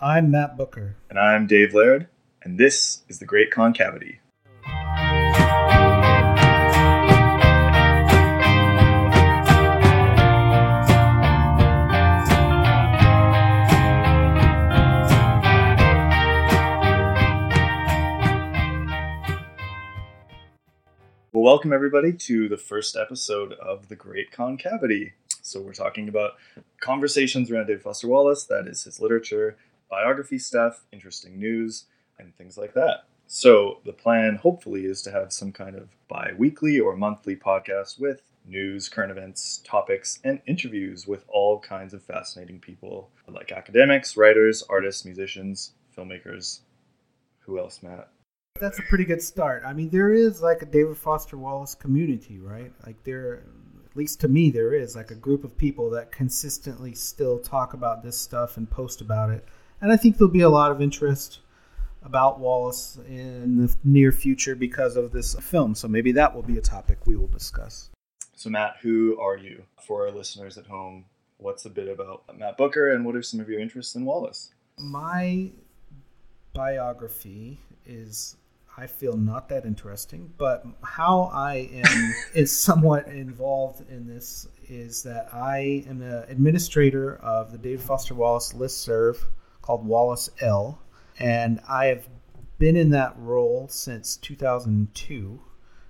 I'm Matt Booker. And I'm Dave Laird, and this is The Great Concavity. Well, welcome everybody to the first episode of The Great Concavity. So, we're talking about conversations around David Foster Wallace, that is his literature, biography stuff, interesting news, and things like that. So, the plan hopefully is to have some kind of bi weekly or monthly podcast with news, current events, topics, and interviews with all kinds of fascinating people like academics, writers, artists, musicians, filmmakers. Who else, Matt? That's a pretty good start. I mean, there is like a David Foster Wallace community, right? Like there, at least to me, there is like a group of people that consistently still talk about this stuff and post about it. And I think there'll be a lot of interest about Wallace in the near future because of this film. So maybe that will be a topic we will discuss. So, Matt, who are you? For our listeners at home, what's a bit about Matt Booker and what are some of your interests in Wallace? My biography is I feel not that interesting, but how I am is somewhat involved in this is that I am an administrator of the David Foster Wallace list serve called Wallace L, and I have been in that role since 2002.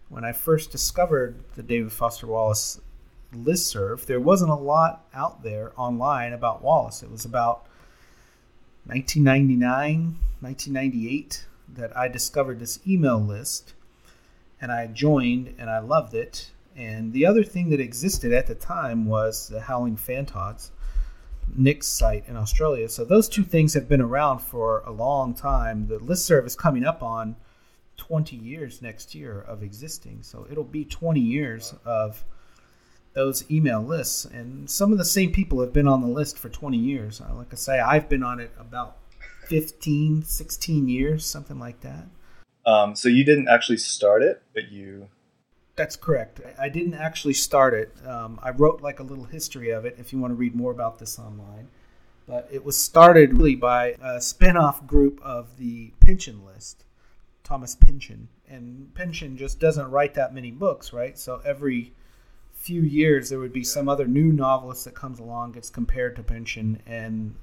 When I first discovered the David Foster Wallace listserv, there wasn't a lot out there online about Wallace. It was about 1999, 1998 that I discovered this email list and I joined and I loved it. And the other thing that existed at the time was the Howling Fantods, Nick's site in Australia. So those two things have been around for a long time. The listserv is coming up on 20 years next year of existing. So it'll be 20 years of those email lists. And some of the same people have been on the list for 20 years. Uh, like I say, I've been on it about 15, 16 years, something like that. Um, so you didn't actually start it, but you. That's correct. I didn't actually start it. Um, I wrote like a little history of it if you want to read more about this online. But it was started really by a spin-off group of the Pynchon List, Thomas Pynchon. And Pynchon just doesn't write that many books, right? So every few years there would be some other new novelist that comes along, gets compared to Pynchon, and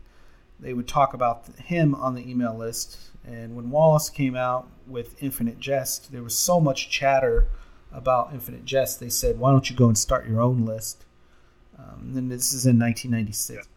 they would talk about him on the email list. And when Wallace came out with Infinite Jest, there was so much chatter about Infinite Jest. They said, "Why don't you go and start your own list?" Um, and this is in 1996. Yeah.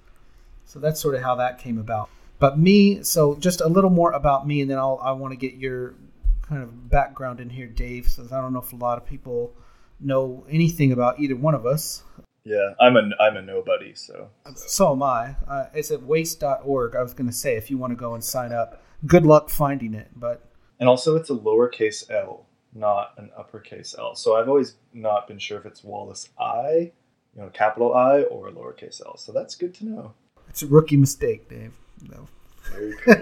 So that's sort of how that came about. But me, so just a little more about me, and then I'll, I want to get your kind of background in here, Dave, since I don't know if a lot of people know anything about either one of us. Yeah, I'm a I'm a nobody, so so am I. Uh, it's at waste.org. I was going to say if you want to go and sign up, good luck finding it. But and also it's a lowercase L, not an uppercase L. So I've always not been sure if it's Wallace I, you know, capital I or lowercase L. So that's good to know. It's a rookie mistake, Dave. No. Very cool.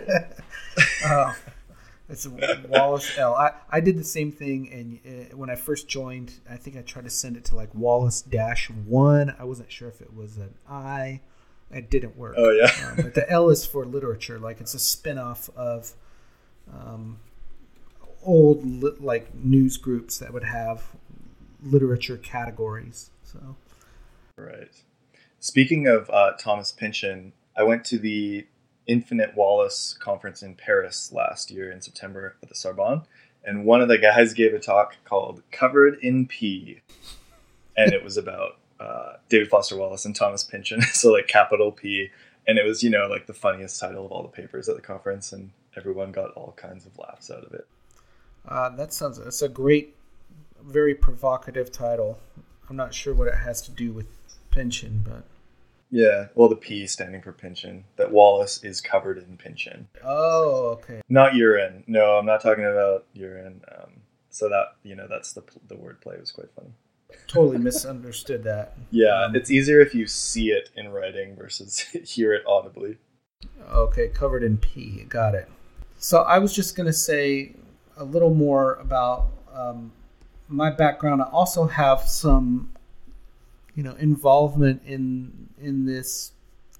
uh, it's a Wallace L. I, I did the same thing, and uh, when I first joined, I think I tried to send it to like Wallace Dash One. I wasn't sure if it was an I. It didn't work. Oh yeah. um, but the L is for literature. Like it's a spinoff of um, old li- like news groups that would have literature categories. So. Right. Speaking of uh, Thomas Pynchon, I went to the Infinite Wallace conference in Paris last year in September at the Sorbonne, and one of the guys gave a talk called "Covered in P," and it was about uh, David Foster Wallace and Thomas Pynchon, so like capital P, and it was you know like the funniest title of all the papers at the conference, and everyone got all kinds of laughs out of it. Uh, that sounds it's a great, very provocative title. I'm not sure what it has to do with Pynchon, but yeah, well, the P standing for Pynchon. That Wallace is covered in Pynchon. Oh, okay. Not urine. No, I'm not talking about urine. Um, so that you know, that's the the wordplay was quite funny. Totally misunderstood that. Yeah, um, it's easier if you see it in writing versus hear it audibly. Okay, covered in P. Got it. So I was just gonna say a little more about um, my background. I also have some you know involvement in in this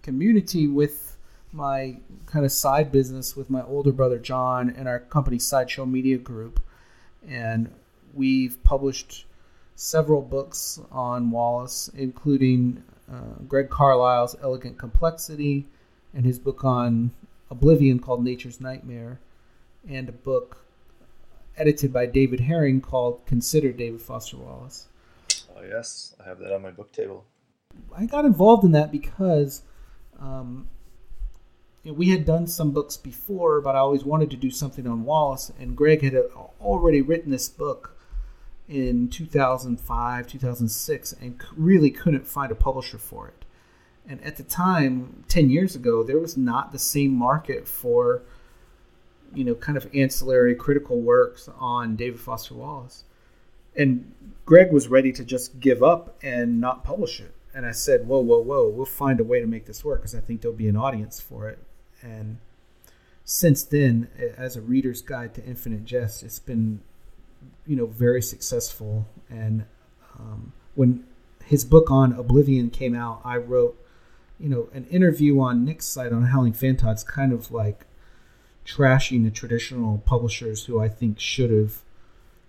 community with my kind of side business with my older brother John and our company Sideshow Media Group, and we've published several books on Wallace, including uh, Greg Carlisle's Elegant Complexity and his book on Oblivion called Nature's Nightmare, and a book edited by David Hering called Consider David Foster Wallace. Oh, yes, I have that on my book table. I got involved in that because um, we had done some books before, but I always wanted to do something on Wallace, and Greg had already written this book in 2005, 2006, and really couldn't find a publisher for it. And at the time, 10 years ago, there was not the same market for, you know, kind of ancillary critical works on David Foster Wallace. And Greg was ready to just give up and not publish it. And I said, whoa, whoa, whoa, we'll find a way to make this work because I think there'll be an audience for it. And since then, as a reader's guide to Infinite Jest, it's been, you know, very successful. And um, when his book on Oblivion came out, I wrote you know, an interview on Nick's site on Howling Fantod's kind of like trashing the traditional publishers who I think should have,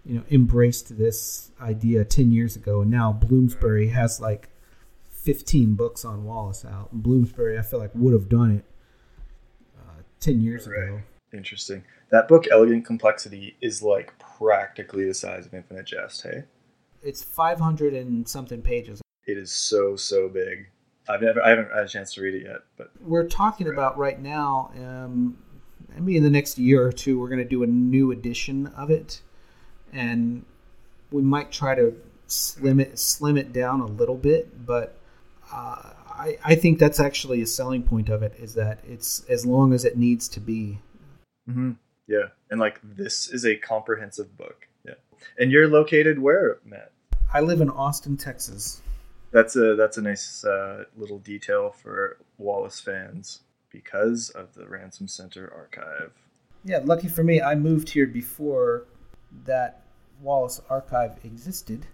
you know, embraced this idea 10 years ago. And now Bloomsbury has like 15 books on Wallace out. And Bloomsbury, I feel like, would have done it uh, 10 years right. ago. Interesting. That book, Elegant Complexity, is like practically the size of Infinite Jest, hey? It's 500 and something pages. It is so, so big. I've never, I haven't had a chance to read it yet, but we're talking about right now. Um, maybe in the next year or two, we're going to do a new edition of it, and we might try to slim it slim it down a little bit. But uh, I, I think that's actually a selling point of it is that it's as long as it needs to be. Mm-hmm. Yeah, and like this is a comprehensive book. Yeah, and you're located where, Matt? I live in Austin, Texas that's a that's a nice uh, little detail for Wallace fans because of the Ransom Center archive. Yeah, lucky for me, I moved here before that Wallace archive existed.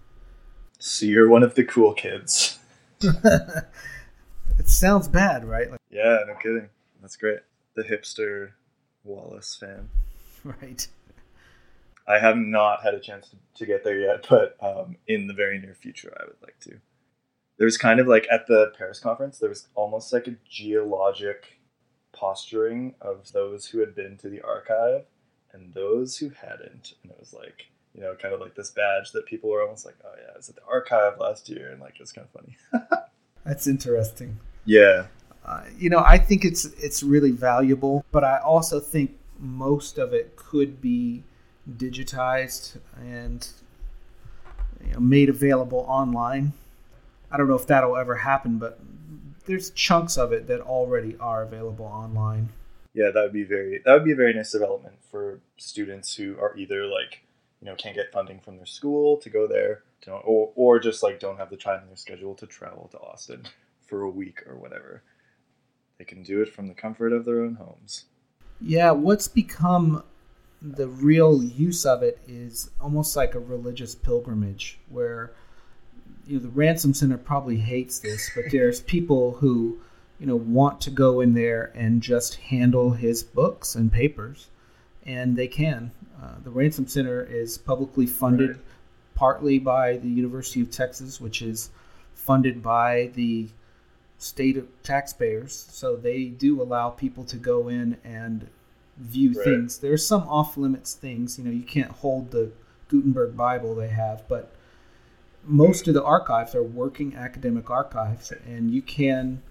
So you're one of the cool kids. it sounds bad, right? Like, yeah, no kidding. That's great. The hipster Wallace fan. Right. I have not had a chance to, to get there yet, but um, in the very near future, I would like to there was kind of like at the Paris conference, there was almost like a geologic posturing of those who had been to the archive and those who hadn't. And it was like, you know, kind of like this badge that people were almost like, oh yeah, I was at the archive last year. And like, it's kind of funny. That's interesting. Yeah. Uh, you know, I think it's it's really valuable, but I also think most of it could be digitized and you know, made available online I don't know if that'll ever happen, but there's chunks of it that already are available online. Yeah, that would be very that would be a very nice development for students who are either like you know can't get funding from their school to go there, to, or or just like don't have the time in their schedule to travel to Austin for a week or whatever. They can do it from the comfort of their own homes. Yeah, what's become the real use of it is almost like a religious pilgrimage where you know the ransom center probably hates this, but there's people who you know want to go in there and just handle his books and papers, and they can. Uh, the ransom center is publicly funded right. partly by the University of Texas, which is funded by the state of taxpayers. So they do allow people to go in and view right. things. There's some off limits things. You know, you can't hold the Gutenberg Bible they have, but most of the archives are working academic archives, and you can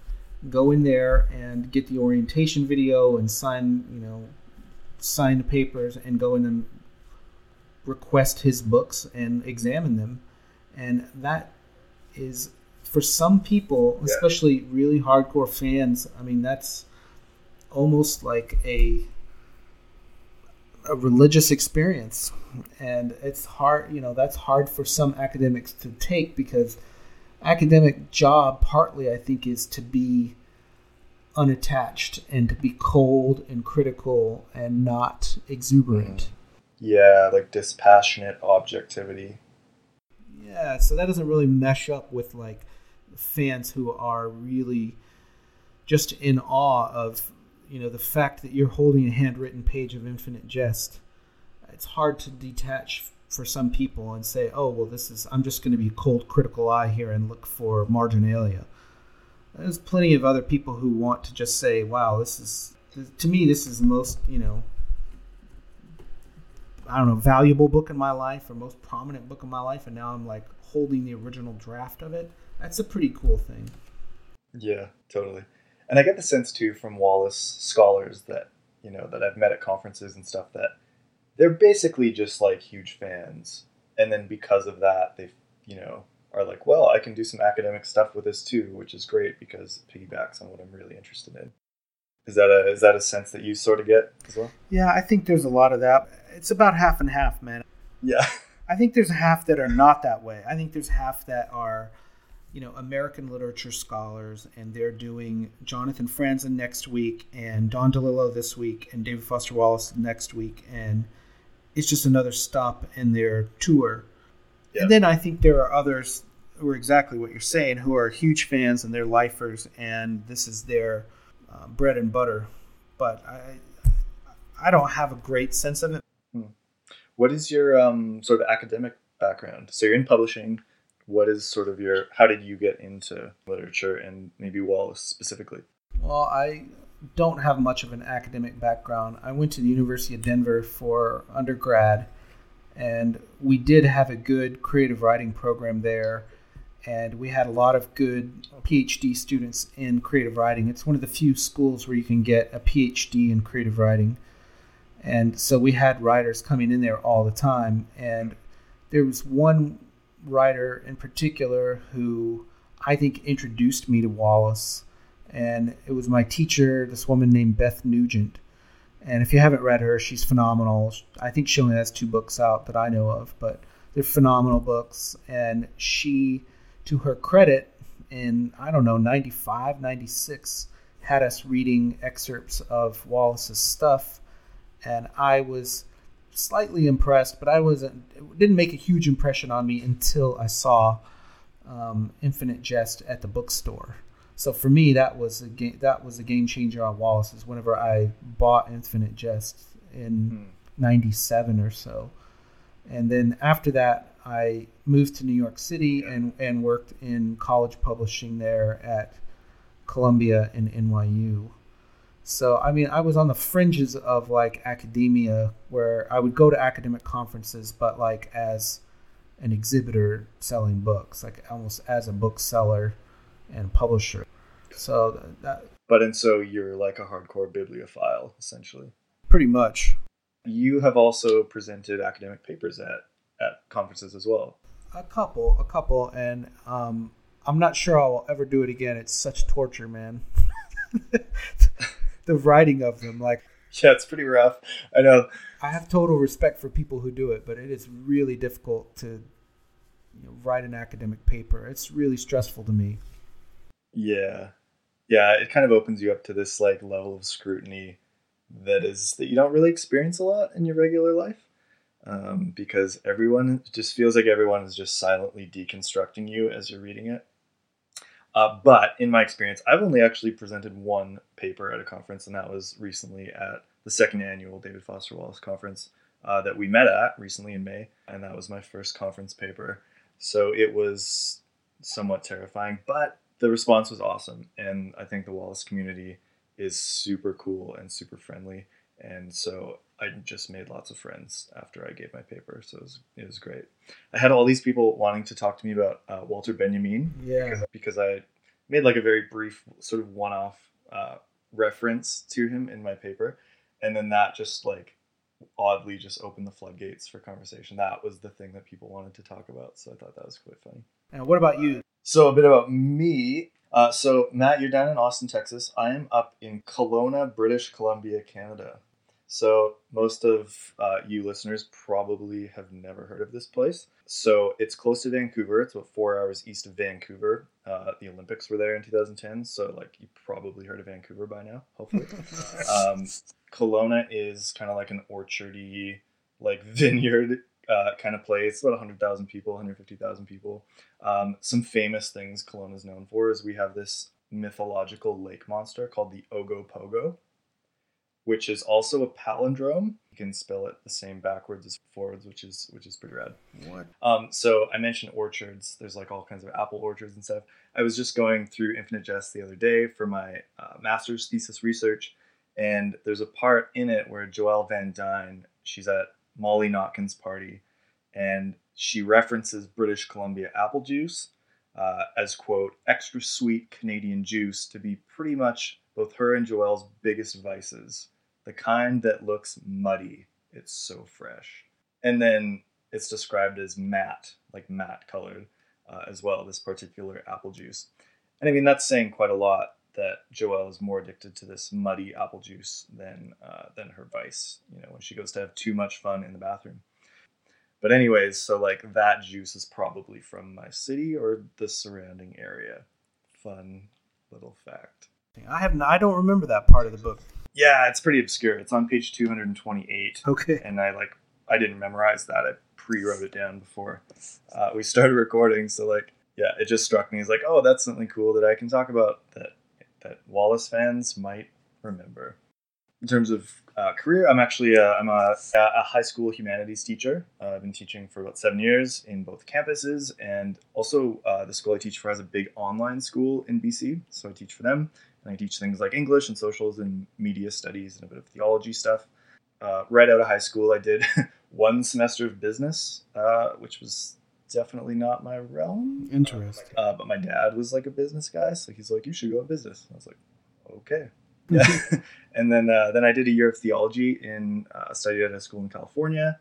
go in there and get the orientation video and sign, you know, sign the papers and go in and request his books and examine them. And that is for some people, yeah. especially really hardcore fans, I mean that's almost like a a religious experience. And it's hard you know that's hard for some academics to take because academic job partly i think is to be unattached and to be cold and critical and not exuberant. Mm-hmm. Yeah like dispassionate objectivity. Yeah so that doesn't really mesh up with like fans who are really just in awe of you know, the fact that you're holding a handwritten page of Infinite Jest, it's hard to detach for some people and say, oh, well, this is, I'm just going to be cold critical eye here and look for marginalia. There's plenty of other people who want to just say, wow, this is, to me, this is the most, you know, I don't know, valuable book in my life or most prominent book in my life. And now I'm like holding the original draft of it. That's a pretty cool thing. Yeah, totally. And I get the sense too from Wallace scholars that, you know, that I've met at conferences and stuff that they're basically just like huge fans. And then because of that, they, you know, are like, well, I can do some academic stuff with this too, which is great because it piggybacks on what I'm really interested in. Is that a is that a sense that you sort of get as well? Yeah, I think there's a lot of that. It's about half and half, man. Yeah. I think there's half that are not that way. I think there's half that are, you know, American literature scholars, and they're doing Jonathan Franzen next week, and Don DeLillo this week, and David Foster Wallace next week, and it's just another stop in their tour. Yeah. And then I think there are others who are exactly what you're saying, who are huge fans and they're lifers, and this is their uh, bread and butter. But I, I don't have a great sense of it. Hmm. What is your um, sort of academic background? So you're in publishing. What is sort of your? How did you get into literature and maybe Wallace specifically? Well, I don't have much of an academic background. I went to the University of Denver for undergrad, and we did have a good creative writing program there and we had a lot of good PhD students in creative writing. It's one of the few schools where you can get a PhD in creative writing. And so we had writers coming in there all the time. And there was one writer in particular who I think introduced me to Wallace. And it was my teacher, this woman named Beth Nugent. And if you haven't read her, she's phenomenal. I think she only has two books out that I know of, but they're phenomenal books. And she to her credit, in I don't know 95, 96, had us reading excerpts of Wallace's stuff, and I was slightly impressed, but I wasn't. It didn't make a huge impression on me until I saw um, Infinite Jest at the bookstore. So for me, that was a game. That was a game changer on Wallace's. Whenever I bought Infinite Jest in '97 hmm. or so, and then after that, I moved to New York City and, and worked in college publishing there at Columbia and NYU. So, I mean, I was on the fringes of like academia where I would go to academic conferences, but like as an exhibitor selling books, like almost as a bookseller and publisher. So that. But and so you're like a hardcore bibliophile, essentially. Pretty much. You have also presented academic papers at at conferences as well. A couple, a couple, and um, I'm not sure I'll ever do it again. It's such torture, man. the writing of them, like yeah, it's pretty rough. I know. I have total respect for people who do it, but it is really difficult to you know, write an academic paper. It's really stressful to me. Yeah, yeah, it kind of opens you up to this like level of scrutiny that is that you don't really experience a lot in your regular life um, because everyone just feels like everyone is just silently deconstructing you as you're reading it. Uh, but in my experience, I've only actually presented one paper at a conference, and that was recently at the second annual David Foster Wallace conference uh, that we met at recently in May, and that was my first conference paper. So it was somewhat terrifying, but the response was awesome, and I think the Wallace community is super cool and super friendly, and so I just made lots of friends after I gave my paper, so it was, it was great. I had all these people wanting to talk to me about uh, Walter Benjamin, yeah, because, because, I made like a very brief sort of one-off uh, reference to him in my paper, and then that just like oddly just opened the floodgates for conversation. That was the thing that people wanted to talk about, so I thought that was quite funny. And what about you? So a bit about me. Uh, so Matt, you're down in Austin, Texas. I am up in Kelowna, British Columbia, Canada. So, most of uh, you listeners probably have never heard of this place. So, it's close to Vancouver. It's about four hours east of Vancouver. Uh, the Olympics were there in 2010. So, like, you probably heard of Vancouver by now, hopefully. um, Kelowna is kind of like an orchardy, like vineyard uh, kind of place. About 100,000 people, 150,000 people. Um, some famous things Kelowna is known for is we have this mythological lake monster called the Ogopogo which is also a palindrome. You can spell it the same backwards as forwards, which is which is pretty rad. What? Um, so I mentioned orchards. There's like all kinds of apple orchards and stuff. I was just going through Infinite Jest the other day for my uh, master's thesis research, and there's a part in it where Joelle Van Dyne, she's at Molly Notkin's party, and she references British Columbia apple juice uh, as quote extra sweet Canadian juice to be pretty much both her and Joelle's biggest vices. The kind that looks muddy. It's so fresh. And then it's described as matte, like matte colored uh, as well, this particular apple juice. And I mean, that's saying quite a lot that Joelle is more addicted to this muddy apple juice than, uh, than her vice, you know, when she goes to have too much fun in the bathroom. But anyways, so like that juice is probably from my city or the surrounding area. Fun little fact. I have. I don't remember that part of the book. Yeah, it's pretty obscure. It's on page 228. Okay. And I like I didn't memorize that. I pre-wrote it down before uh, we started recording. So like, yeah, it just struck me as like, oh, that's something cool that I can talk about that that Wallace fans might remember. In terms of uh, career, I'm actually a, I'm a, a high school humanities teacher. Uh, I've been teaching for about seven years in both campuses, and also uh, the school I teach for has a big online school in BC. So I teach for them, and I teach things like English and socials and media studies and a bit of theology stuff. Uh, right out of high school, I did one semester of business, uh, which was definitely not my realm. Interesting. Uh, but my dad was like a business guy, so he's like, "You should go in business." I was like, "Okay." Yeah. and then uh, then I did a year of theology in uh, studied at a school in California,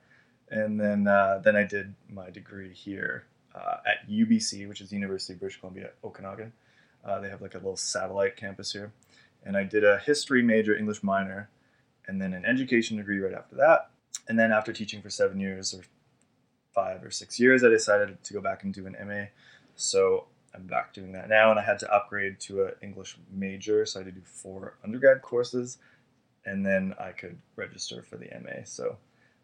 and then uh, then I did my degree here uh, at UBC, which is the University of British Columbia, Okanagan. Uh, they have like a little satellite campus here, and I did a history major, English minor, and then an education degree right after that. And then after teaching for seven years or five or six years, I decided to go back and do an MA. So I'm back doing that now, and I had to upgrade to an English major, so I had to do four undergrad courses, and then I could register for the MA. So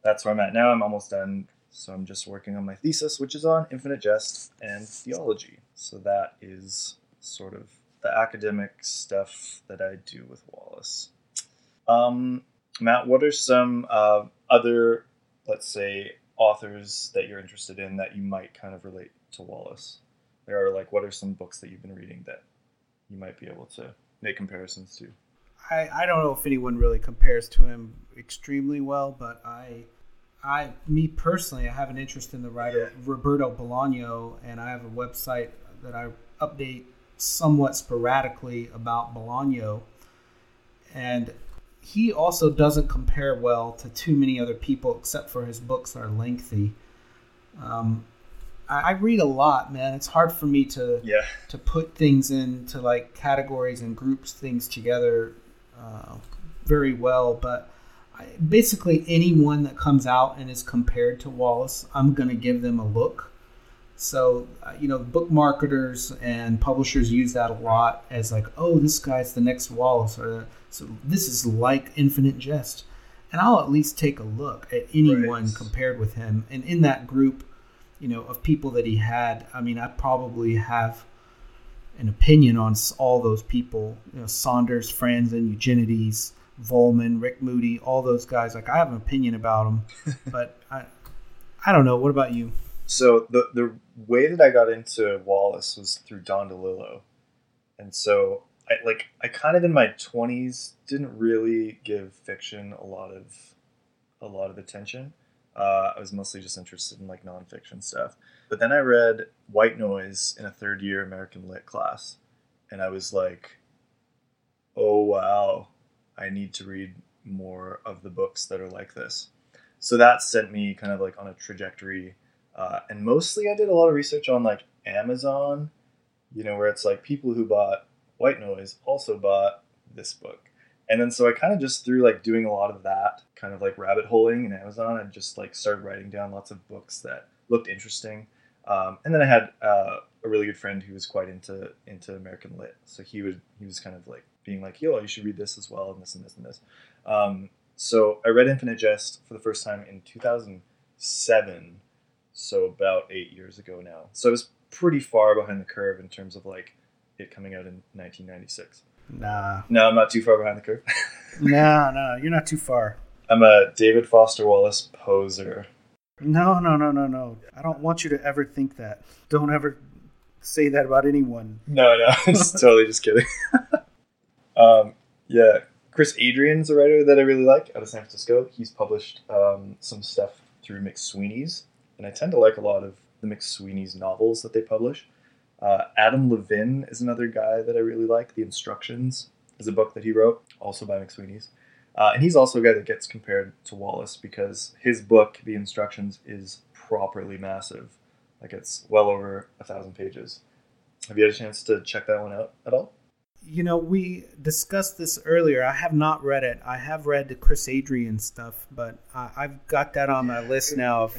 that's where I'm at now. I'm almost done, so I'm just working on my thesis, which is on infinite jest and theology. So that is sort of the academic stuff that I do with Wallace. Um, Matt, what are some uh, other, let's say, authors that you're interested in that you might kind of relate to Wallace? There are like, what are some books that you've been reading that you might be able to make comparisons to? I, I don't know if anyone really compares to him extremely well, but I, I, me personally, I have an interest in the writer Roberto Bolaño, and I have a website that I update somewhat sporadically about Bolaño, and he also doesn't compare well to too many other people, except for his books are lengthy. Um, I, I read a lot, man. It's hard for me to Yeah. to put things into like categories and groups things together uh, very well. But I, basically, anyone that comes out and is compared to Wallace, I'm gonna give them a look. So uh, you know, book marketers and publishers use that a lot as like, oh, this guy's the next Wallace, or so this is like Infinite Jest, and I'll at least take a look at anyone Right. compared with him. And in that group, you know, of people that he had, I mean, I probably have an opinion on all those people. You know, Saunders, Franzen, Eugenides, Vollmann, Rick Moody, all those guys. Like, I have an opinion about them, but I, I don't know. What about you? So the the way that I got into Wallace was through Don DeLillo, and so I like I kind of in my twenties didn't really give fiction a lot of a lot of attention. Uh, I was mostly just interested in like nonfiction stuff. But then I read White Noise in a third year American Lit class, and I was like, oh wow, I need to read more of the books that are like this. So that sent me kind of like on a trajectory uh, and mostly I did a lot of research on like Amazon, you know, where it's like people who bought White Noise also bought this book. And then so I kind of just through like doing a lot of that, kind of like rabbit holing in Amazon, and just like started writing down lots of books that looked interesting. Um, and then I had uh, a really good friend who was quite into into American Lit, so he would he was kind of like being like, "Yo, you should read this as well, and this and this and this." Um, so I read Infinite Jest for the first time in 2007 so about eight years ago now. So I was pretty far behind the curve in terms of like it coming out in 1996. Nah. No, I'm not too far behind the curve. nah, nah, you're not too far. I'm a David Foster Wallace poser. No, no, no, no, no. I don't want you to ever think that. Don't ever say that about anyone. No, no, I'm just totally just kidding. um, yeah, Chris Adrian's a writer that I really like out of San Francisco. He's published um, some stuff through McSweeney's, and I tend to like a lot of the McSweeney's novels that they publish. Uh, Adam Levin is another guy that I really like. The Instructions is a book that he wrote, also by McSweeney's. Uh, and he's also a guy that gets compared to Wallace because his book, The Instructions, is properly massive. Like it's well over a thousand pages. Have you had a chance to check that one out at all? You know, we discussed this earlier. I have not read it. I have read the Chris Adrian stuff, but I, have got that on my list now of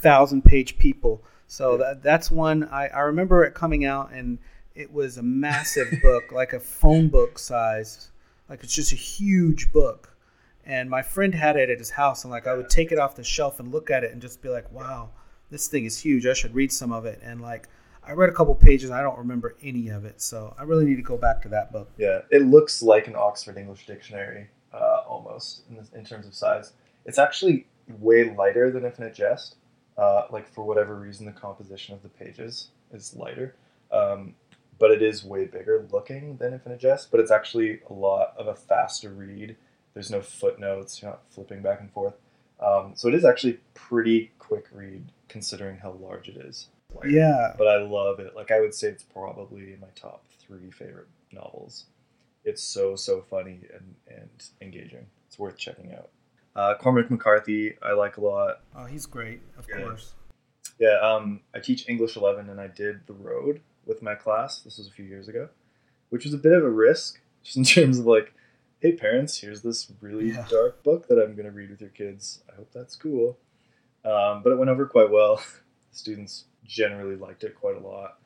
thousand page people. So that, that's one I, I remember it coming out, and it was a massive book, like a phone book size. Like it's just a huge book. And my friend had it at his house, and like I would take it off the shelf and look at it and just be like, wow, this thing is huge. I should read some of it. And like I read a couple pages. I don't remember any of it, so I really need to go back to that book. Yeah, it looks like an Oxford English Dictionary uh, almost in, in, terms of size. It's actually way lighter than Infinite Jest. Uh, like for whatever reason, the composition of the pages is lighter, um, but it is way bigger looking than Infinite Jest. But it's actually a lot of a faster read. There's no footnotes. You're not flipping back and forth. Um, so it is actually pretty quick read considering how large it is. Yeah. But I love it. Like I would say it's probably my top three favorite novels. It's so so funny and and engaging. It's worth checking out. Uh, Cormac McCarthy, I like a lot. Oh, he's great, of yeah. course. Yeah, um, I teach English 11 and I did The Road with my class. This was a few years ago, which was a bit of a risk just in terms of like, hey, parents, here's this really yeah. dark book that I'm going to read with your kids. I hope that's cool. Um, but it went over quite well. Students generally liked it quite a lot.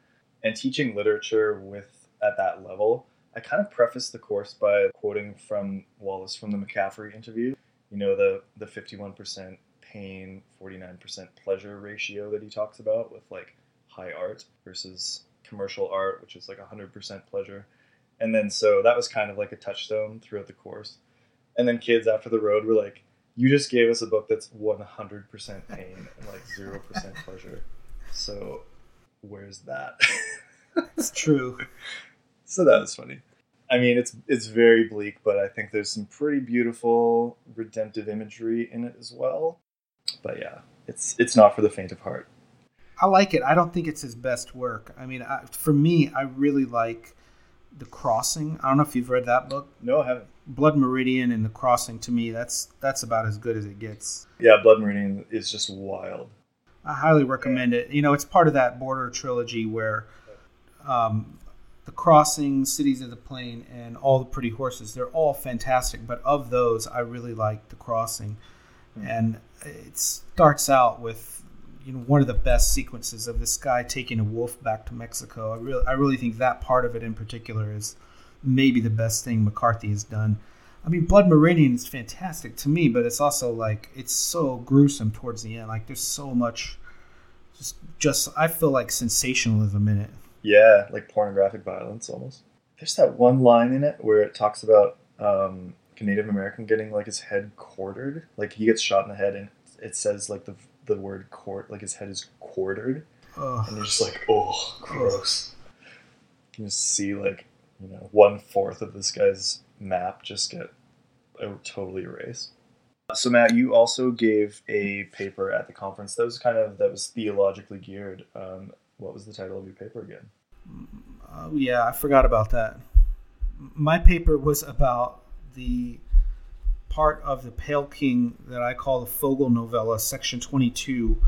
And teaching literature with at that level, I kind of prefaced the course by quoting from Wallace from the McCaffery interview. You know, the the 51% pain, 49% pleasure ratio that he talks about with like high art versus commercial art, which is like 100% pleasure. And then so that was kind of like a touchstone throughout the course. And then kids after the road were like, you just gave us a book that's 100% pain and like 0% pleasure. So where's that? it's true. So that was funny. I mean, it's it's very bleak, but I think there's some pretty beautiful redemptive imagery in it as well. But yeah, it's it's not for the faint of heart. I like it. I don't think it's his best work. I mean, I, for me, I really like The Crossing. I don't know if you've read that book. No, I haven't. Blood Meridian and The Crossing to me, that's that's about as good as it gets. Yeah, Blood Meridian is just wild. I highly recommend it. You know, it's part of that Border trilogy where um, the Crossing, Cities of the Plain, and All the Pretty Horses, they're all fantastic. But of those, I really like The Crossing. Mm-hmm. And it starts out with you know one of the best sequences of this guy taking a wolf back to Mexico. I really I really think that part of it in particular is maybe the best thing McCarthy has done. I mean, Blood Meridian is fantastic to me, but it's also like it's so gruesome towards the end. Like there's so much, just just I feel like sensationalism in it. Yeah, like pornographic violence almost. There's that one line in it where it talks about um, a Native American getting like his head quartered. Like he gets shot in the head, and it says like the the word quart, like his head is quartered, and you're just like, oh, gross. You can just see like you know one fourth of this guy's map just get uh, totally erased. So Matt, you also gave a paper at the conference that was kind of that was theologically geared. Um, what was the title of your paper again? Oh yeah, I forgot about that. My paper was about the part of the Pale King that I call the Fogle novella, section 22,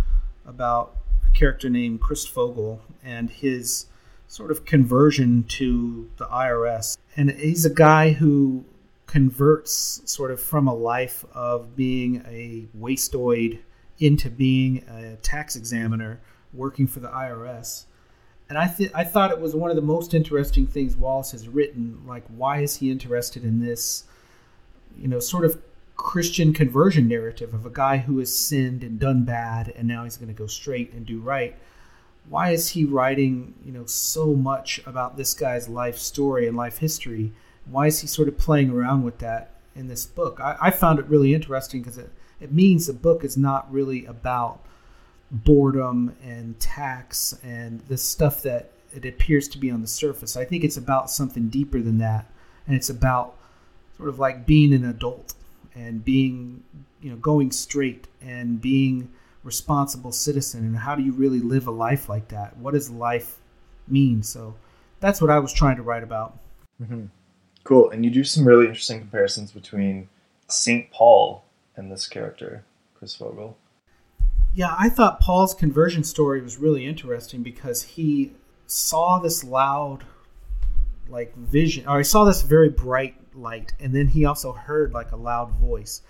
about a character named Chris Fogle and his sort of conversion to the IRS. And he's a guy who converts sort of from a life of being a wastoid into being a tax examiner working for the IRS. And I th- I thought it was one of the most interesting things Wallace has written. Like, why is he interested in this? You know, sort of Christian conversion narrative of a guy who has sinned and done bad, and now he's going to go straight and do right why is he writing you know so much about this guy's life story and life history Why is he sort of playing around with that in this book? I, I found it really interesting because it, it means the book is not really about boredom and tax and the stuff that it appears to be on the surface. I think it's about something deeper than that, and it's about sort of like being an adult and being, you know, going straight and being responsible citizen. And how do you really live a life like that? What does life mean? So that's what I was trying to write about. Mm-hmm. Cool. And you do some really interesting comparisons between St. Paul and this character, Chris Fogle. Yeah, I thought Paul's conversion story was really interesting because he saw this loud like vision or he saw this very bright light and then he also heard like a loud voice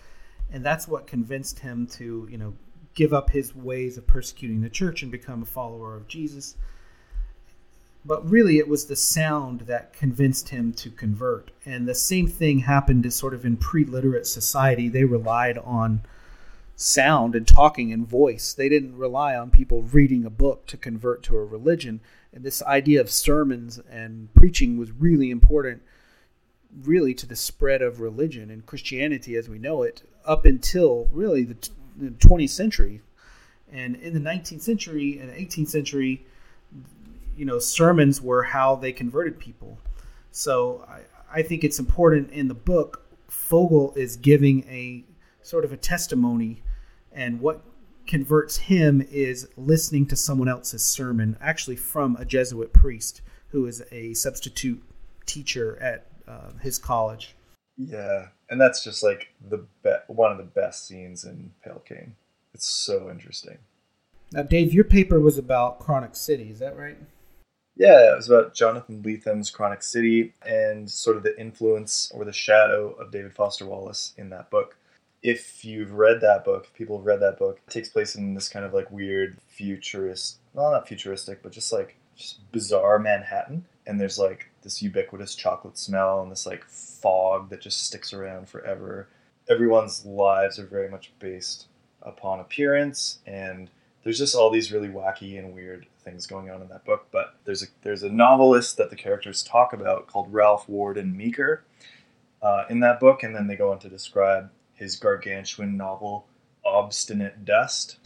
and that's what convinced him to you know give up his ways of persecuting the church and become a follower of jesus. But really it was the sound that convinced him to convert. And the same thing happened to sort of in pre-literate society. They relied on sound and talking and voice. They didn't rely on people reading a book to convert to a religion. And this idea of sermons and preaching was really important really to the spread of religion and Christianity as we know it up until really the, 20th century and in the 19th century and 18th century you know sermons were how they converted people so I, I think it's important in the book Fogle is giving a sort of a testimony and what converts him is listening to someone else's sermon, actually from a Jesuit priest who is a substitute teacher at uh, his college. Yeah, and that's just like the be- one of the best scenes in Pale King. It's so interesting. Now, Dave, your paper was about Chronic City, is that right? Yeah, it was about Jonathan Lethem's Chronic City and sort of the influence or the shadow of David Foster Wallace in that book if you've read that book, people have read that book, it takes place in this kind of like weird futurist, well, not futuristic, but just like just bizarre Manhattan. And there's like this ubiquitous chocolate smell and this like fog that just sticks around forever. Everyone's lives are very much based upon appearance and there's just all these really wacky and weird things going on in that book. But there's a there's a novelist that the characters talk about called Ralph Warden Meeker uh, in that book, and then they go on to describe his gargantuan novel Obstinate Dust.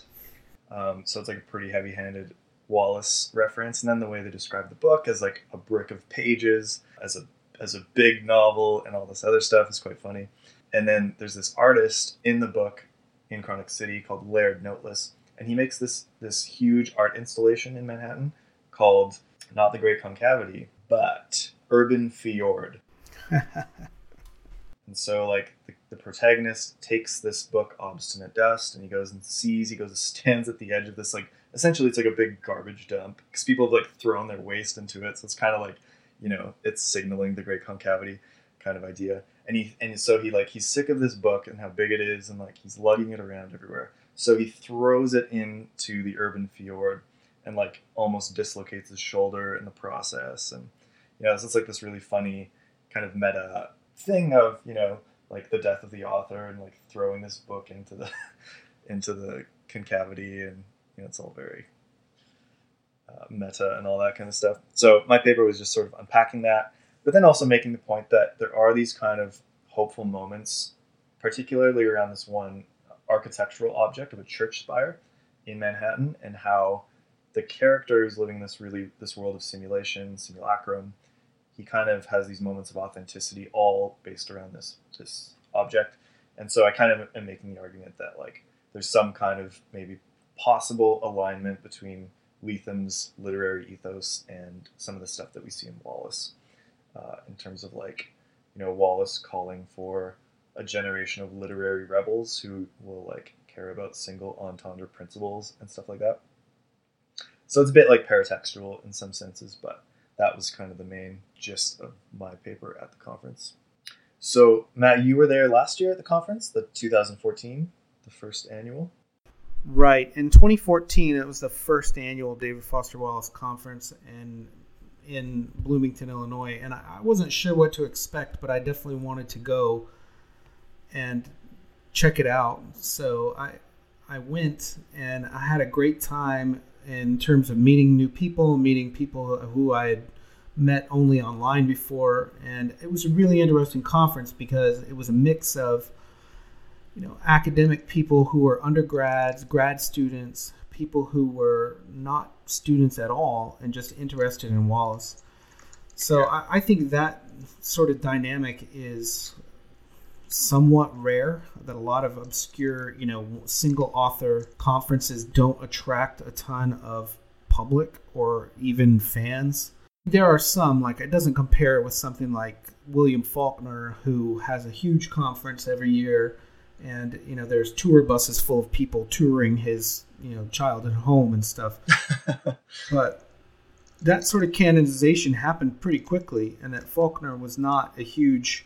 Um, so it's like a pretty heavy-handed Wallace reference, and then the way they describe the book as like a brick of pages, as a as a big novel, and all this other stuff is quite funny. And then there's this artist in the book in Chronic City called Laird Noteless, and he makes this this huge art installation in Manhattan called not the Great Concavity, but Urban Fjord. and so like the the protagonist takes this book, Obstinate Dust, and he goes and sees, he goes and stands at the edge of this, like, essentially it's like a big garbage dump because people have, like, thrown their waste into it. So it's kind of like, you know, it's signaling the great concavity kind of idea. And he, and so he, like, he's sick of this book and how big it is, and, like, he's lugging it around everywhere. So he throws it into the urban fjord and, like, almost dislocates his shoulder in the process. And, you know, so it's like this really funny kind of meta thing of, you know, like the death of the author and like throwing this book into the into the concavity and you know it's all very uh, meta and all that kind of stuff. So my paper was just sort of unpacking that but then also making the point that there are these kind of hopeful moments particularly around this one architectural object of a church spire in manhattan and how the character characters living this really this world of simulation simulacrum he kind of has these moments of authenticity all based around this this object. And so i kind of am making the argument that like there's some kind of maybe possible alignment between Lethem's literary ethos and some of the stuff that we see in wallace uh, in terms of like you know wallace calling for a generation of literary rebels who will like care about single entendre principles and stuff like that so it's a bit like paratextual in some senses but that was kind of the main gist of my paper at the conference. So, Matt, you were there last year at the conference, the 2014, the first annual. Right. In 2014, it was the first annual David Foster Wallace conference in in Bloomington, Illinois, and I wasn't sure what to expect, but I definitely wanted to go and check it out. So I I went and I had a great time in terms of meeting new people, meeting people who I had met only online before, and it was a really interesting conference because it was a mix of you know academic people who were undergrads, grad students, people who were not students at all and just interested in Wallace. So I, I think that sort of dynamic is somewhat rare that a lot of obscure you know single author conferences don't attract a ton of public or even fans. There are some like it doesn't compare with something like william faulkner who has a huge conference every year and you know there's tour buses full of people touring his you know childhood home and stuff but that sort of canonization happened pretty quickly and that faulkner was not a huge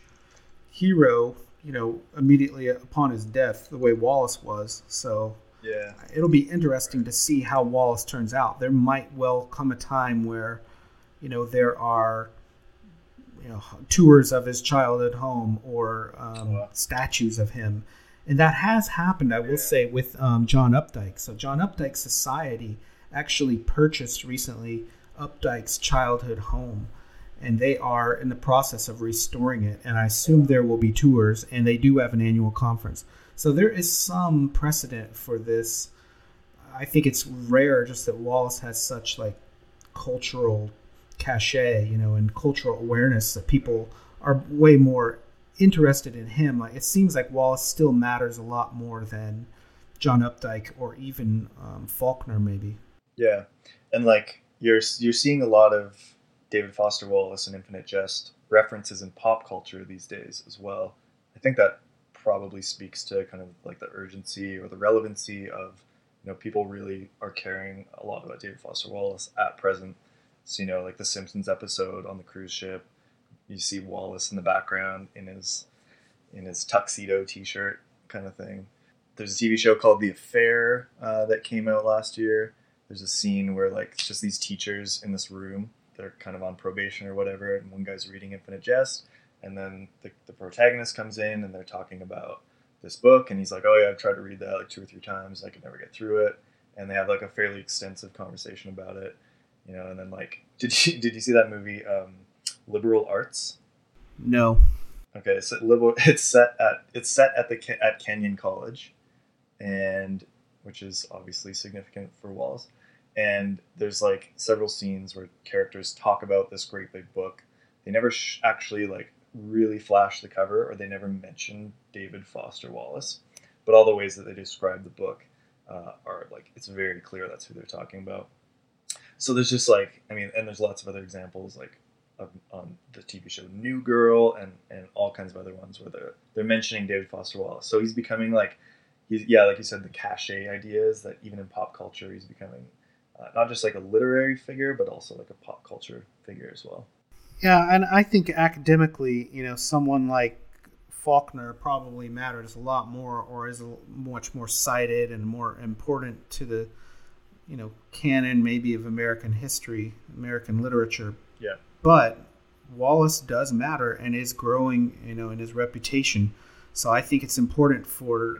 hero you know, immediately upon his death, the way Wallace was. So yeah, it'll be interesting to see how Wallace turns out. There might well come a time where, you know, there are, you know, tours of his childhood home or um, wow. statues of him, and that has happened. I will yeah. say with um, John Updike. So John Updike Society actually purchased recently Updike's childhood home and they are in the process of restoring it. And I assume there will be tours, and they do have an annual conference. So there is some precedent for this. I think it's rare just that Wallace has such like cultural cachet, you know, and cultural awareness that people are way more interested in him. Like it seems like Wallace still matters a lot more than John Updike or even um, Faulkner, maybe. Yeah, and like you're you're seeing a lot of David Foster Wallace and Infinite Jest references in pop culture these days as well. I think that probably speaks to kind of like the urgency or the relevancy of you know people really are caring a lot about David Foster Wallace at present. So you know like the Simpsons episode on the cruise ship, you see Wallace in the background in his in his tuxedo T-shirt kind of thing. There's a TV show called The Affair uh, that came out last year. There's a scene where like it's just these teachers in this room they're kind of on probation or whatever, and one guy's reading Infinite Jest, and then the, the protagonist comes in and they're talking about this book, and he's like, "Oh yeah, I've tried to read that like two or three times, I could never get through it," and they have like a fairly extensive conversation about it, you know, and then like, did you did you see that movie, um, Liberal Arts? No. Okay, so liberal, it's set at it's set at the at Kenyon College, and which is obviously significant for Wallace and there's like several scenes where characters talk about this great big book. They never sh- actually like really flash the cover, or they never mention David Foster Wallace. But all the ways that they describe the book uh, are like it's very clear that's who they're talking about. So there's just like I mean, and there's lots of other examples like of, on the TV show New Girl and and all kinds of other ones where they're they're mentioning David Foster Wallace. So he's becoming like he's yeah, like you said, the cachet ideas that even in pop culture he's becoming uh, not just like a literary figure, but also like a pop culture figure as well. Yeah, and I think academically, you know, someone like Faulkner probably matters a lot more, or is much more cited and more important to the, you know, canon maybe of American history, American literature. Yeah. But Wallace does matter and is growing, you know, in his reputation. So I think it's important for,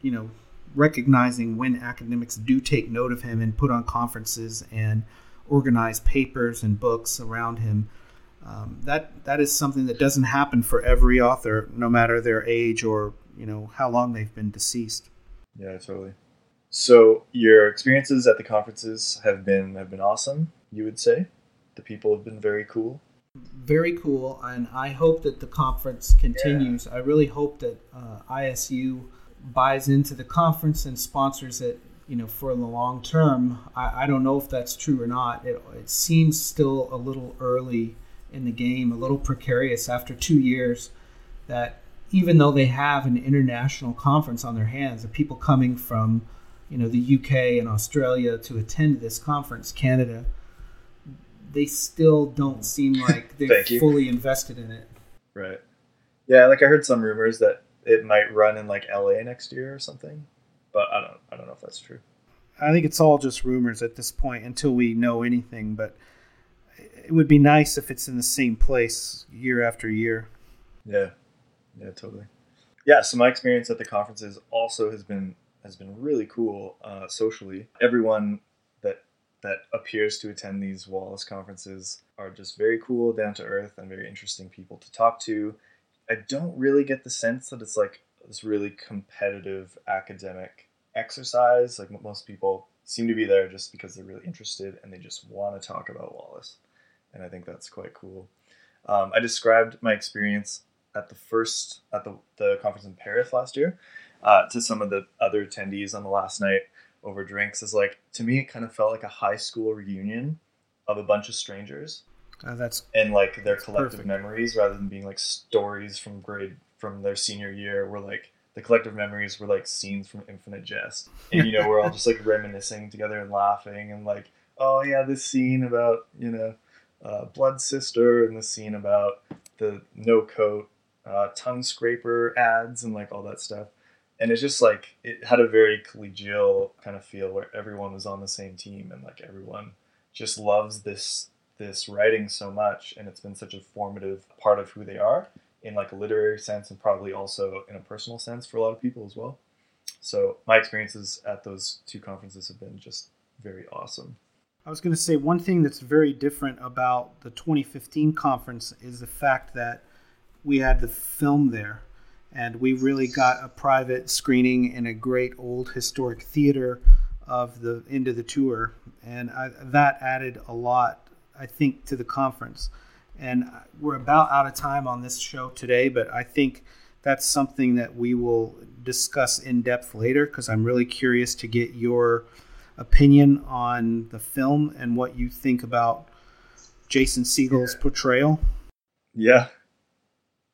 you know, recognizing when academics do take note of him and put on conferences and organize papers and books around him. Um, that that is something that doesn't happen for every author, no matter their age or you know how long they've been deceased. Yeah, totally. So your experiences at the conferences have been have been awesome. You would say the people have been very cool. Very cool, and I hope that the conference continues. Yeah. I really hope that uh, ISU buys into the conference and sponsors it, you know, for the long term. I, I don't know if that's true or not. It, it seems still a little early in the game, a little precarious after two years. That even though they have an international conference on their hands, the people coming from, you know, the UK and Australia to attend this conference, Canada, they still don't seem like they're fully invested in it. Right. Yeah, like I heard some rumors that it might run in like LA next year or something. But I don't I don't know if that's true. I think it's all just rumors at this point until we know anything, but it would be nice if it's in the same place year after year. Yeah. Yeah, totally. Yeah, so my experience at the conferences also has been has been really cool uh, socially. Everyone that appears to attend these Wallace conferences are just very cool, down to earth, and very interesting people to talk to. I don't really get the sense that it's like this really competitive academic exercise. Like most people seem to be there just because they're really interested and they just want to talk about Wallace. And I think that's quite cool. Um, I described my experience at the first at the, the conference in Paris last year uh, to some of the other attendees on the last night over drinks is like to me it kind of felt like a high school reunion of a bunch of strangers. Uh, that's and like their collective perfect. memories rather than being like stories from grade from their senior year were like the collective memories were like scenes from infinite jest. And you know we're all just like reminiscing together and laughing and like oh yeah this scene about you know uh, blood sister and the scene about the NoCoat uh, tongue scraper ads and like all that stuff and it's just like it had a very collegial kind of feel where everyone was on the same team and like everyone just loves this this writing so much. And it's been such a formative part of who they are in like a literary sense and probably also in a personal sense for a lot of people as well. So my experiences at those two conferences have been just very awesome. I was going to say one thing that's very different about the 2015 conference is the fact that we had the film there and we really got a private screening in a great old historic theater of the end of the tour. And I, that added a lot i think to the conference. And we're about out of time on this show today but i think that's something that we will discuss in depth later because i'm really curious to get your opinion on the film and what you think about jason segel's portrayal. Yeah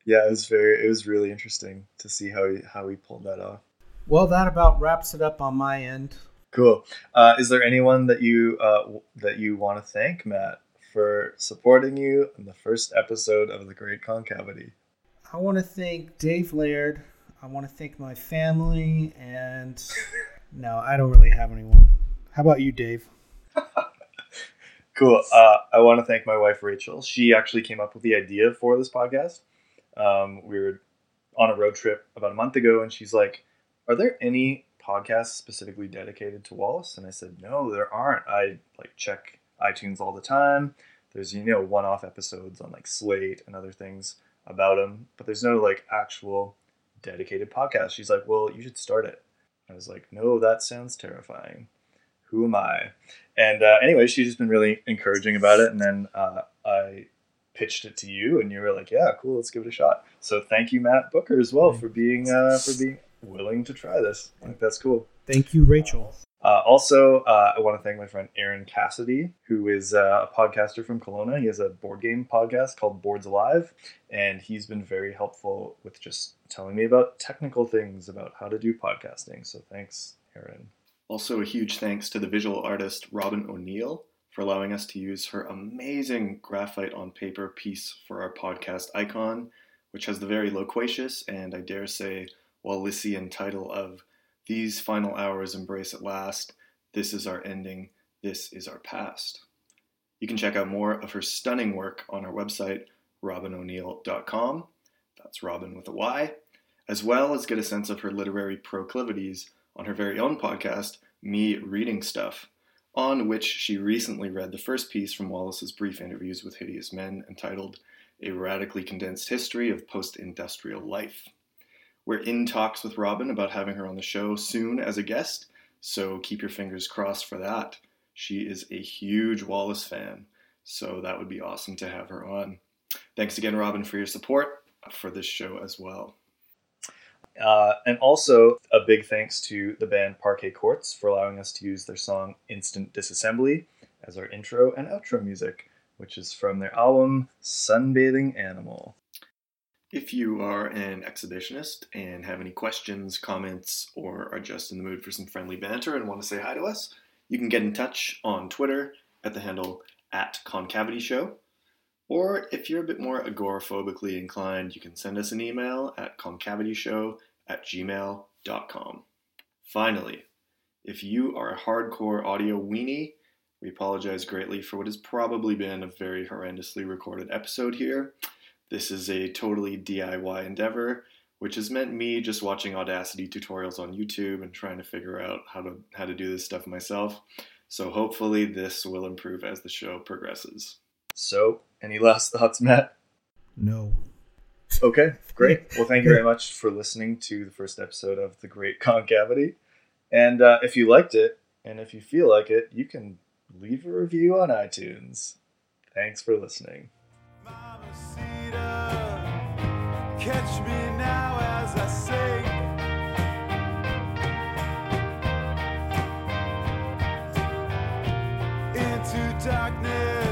yeah, it was very it was really interesting to see how he how he pulled that off. Well, that about wraps it up on my end. Cool. Uh, is there anyone that you uh, that you want to thank, Matt, for supporting you in the first episode of the Great Concavity? I want to thank Dave Laird. I want to thank my family, and no, I don't really have anyone. How about you, Dave? cool. Uh, I want to thank my wife Rachel. She actually came up with the idea for this podcast. Um, we were on a road trip about a month ago, and she's like, "Are there any podcasts specifically dedicated to Wallace?" And I said, "No, there aren't. I like check iTunes all the time. There's you know one-off episodes on like Slate and other things about him, but there's no like actual dedicated podcast." She's like, "Well, you should start it." I was like, "No, that sounds terrifying. Who am I?" And uh, anyway, she's just been really encouraging about it, and then uh, I pitched it to you and you were like, yeah, cool, let's give it a shot. So thank you, Matt Bucher, as well for being uh, for being willing to try this. Like that's cool. Thank you, Rachel. Uh, also, uh, I want to thank my friend Aaron Cassidy, who is uh, a podcaster from Kelowna. He has a board game podcast called Boards Alive, and he's been very helpful with just telling me about technical things about how to do podcasting. So thanks, Aaron. Also, a huge thanks to the visual artist Robyn O'Neil for allowing us to use her amazing graphite on paper piece for our podcast icon, which has the very loquacious and I dare say Wallacean title of These Final Hours Embrace at Last, This is Our Ending, This is Our Past. You can check out more of her stunning work on our website, robynoneil.com. That's Robyn with a Y, as well as get a sense of her literary proclivities on her very own podcast, Me Reading Stuff on which she recently read the first piece from Wallace's brief interviews with hideous men entitled A Radically Condensed History of Post Industrial Life. We're in talks with Robyn about having her on the show soon as a guest, so keep your fingers crossed for that. She is a huge Wallace fan, so that would be awesome to have her on. Thanks again, Robyn, for your support for this show as well. Uh, and also a big thanks to the band Parquet Courts for allowing us to use their song Instant Disassembly as our intro and outro music, which is from their album Sunbathing Animal. If you are an exhibitionist and have any questions, comments, or are just in the mood for some friendly banter and want to say hi to us, you can get in touch on Twitter at the handle at Concavity Show. Or if you're a bit more agoraphobically inclined, you can send us an email at concavityshow at gmail.com. Finally, if you are a hardcore audio weenie, we apologize greatly for what has probably been a very horrendously recorded episode here. This is a totally DIY endeavor, which has meant me just watching Audacity tutorials on YouTube and trying to figure out how to how to do this stuff myself. So hopefully this will improve as the show progresses. So, any last thoughts, Matt? No. Okay, great. Well, thank you very much for listening to the first episode of The Great Concavity. And uh, if you liked it, and if you feel like it, you can leave a review on iTunes. Thanks for listening. Catch me now as I say into darkness.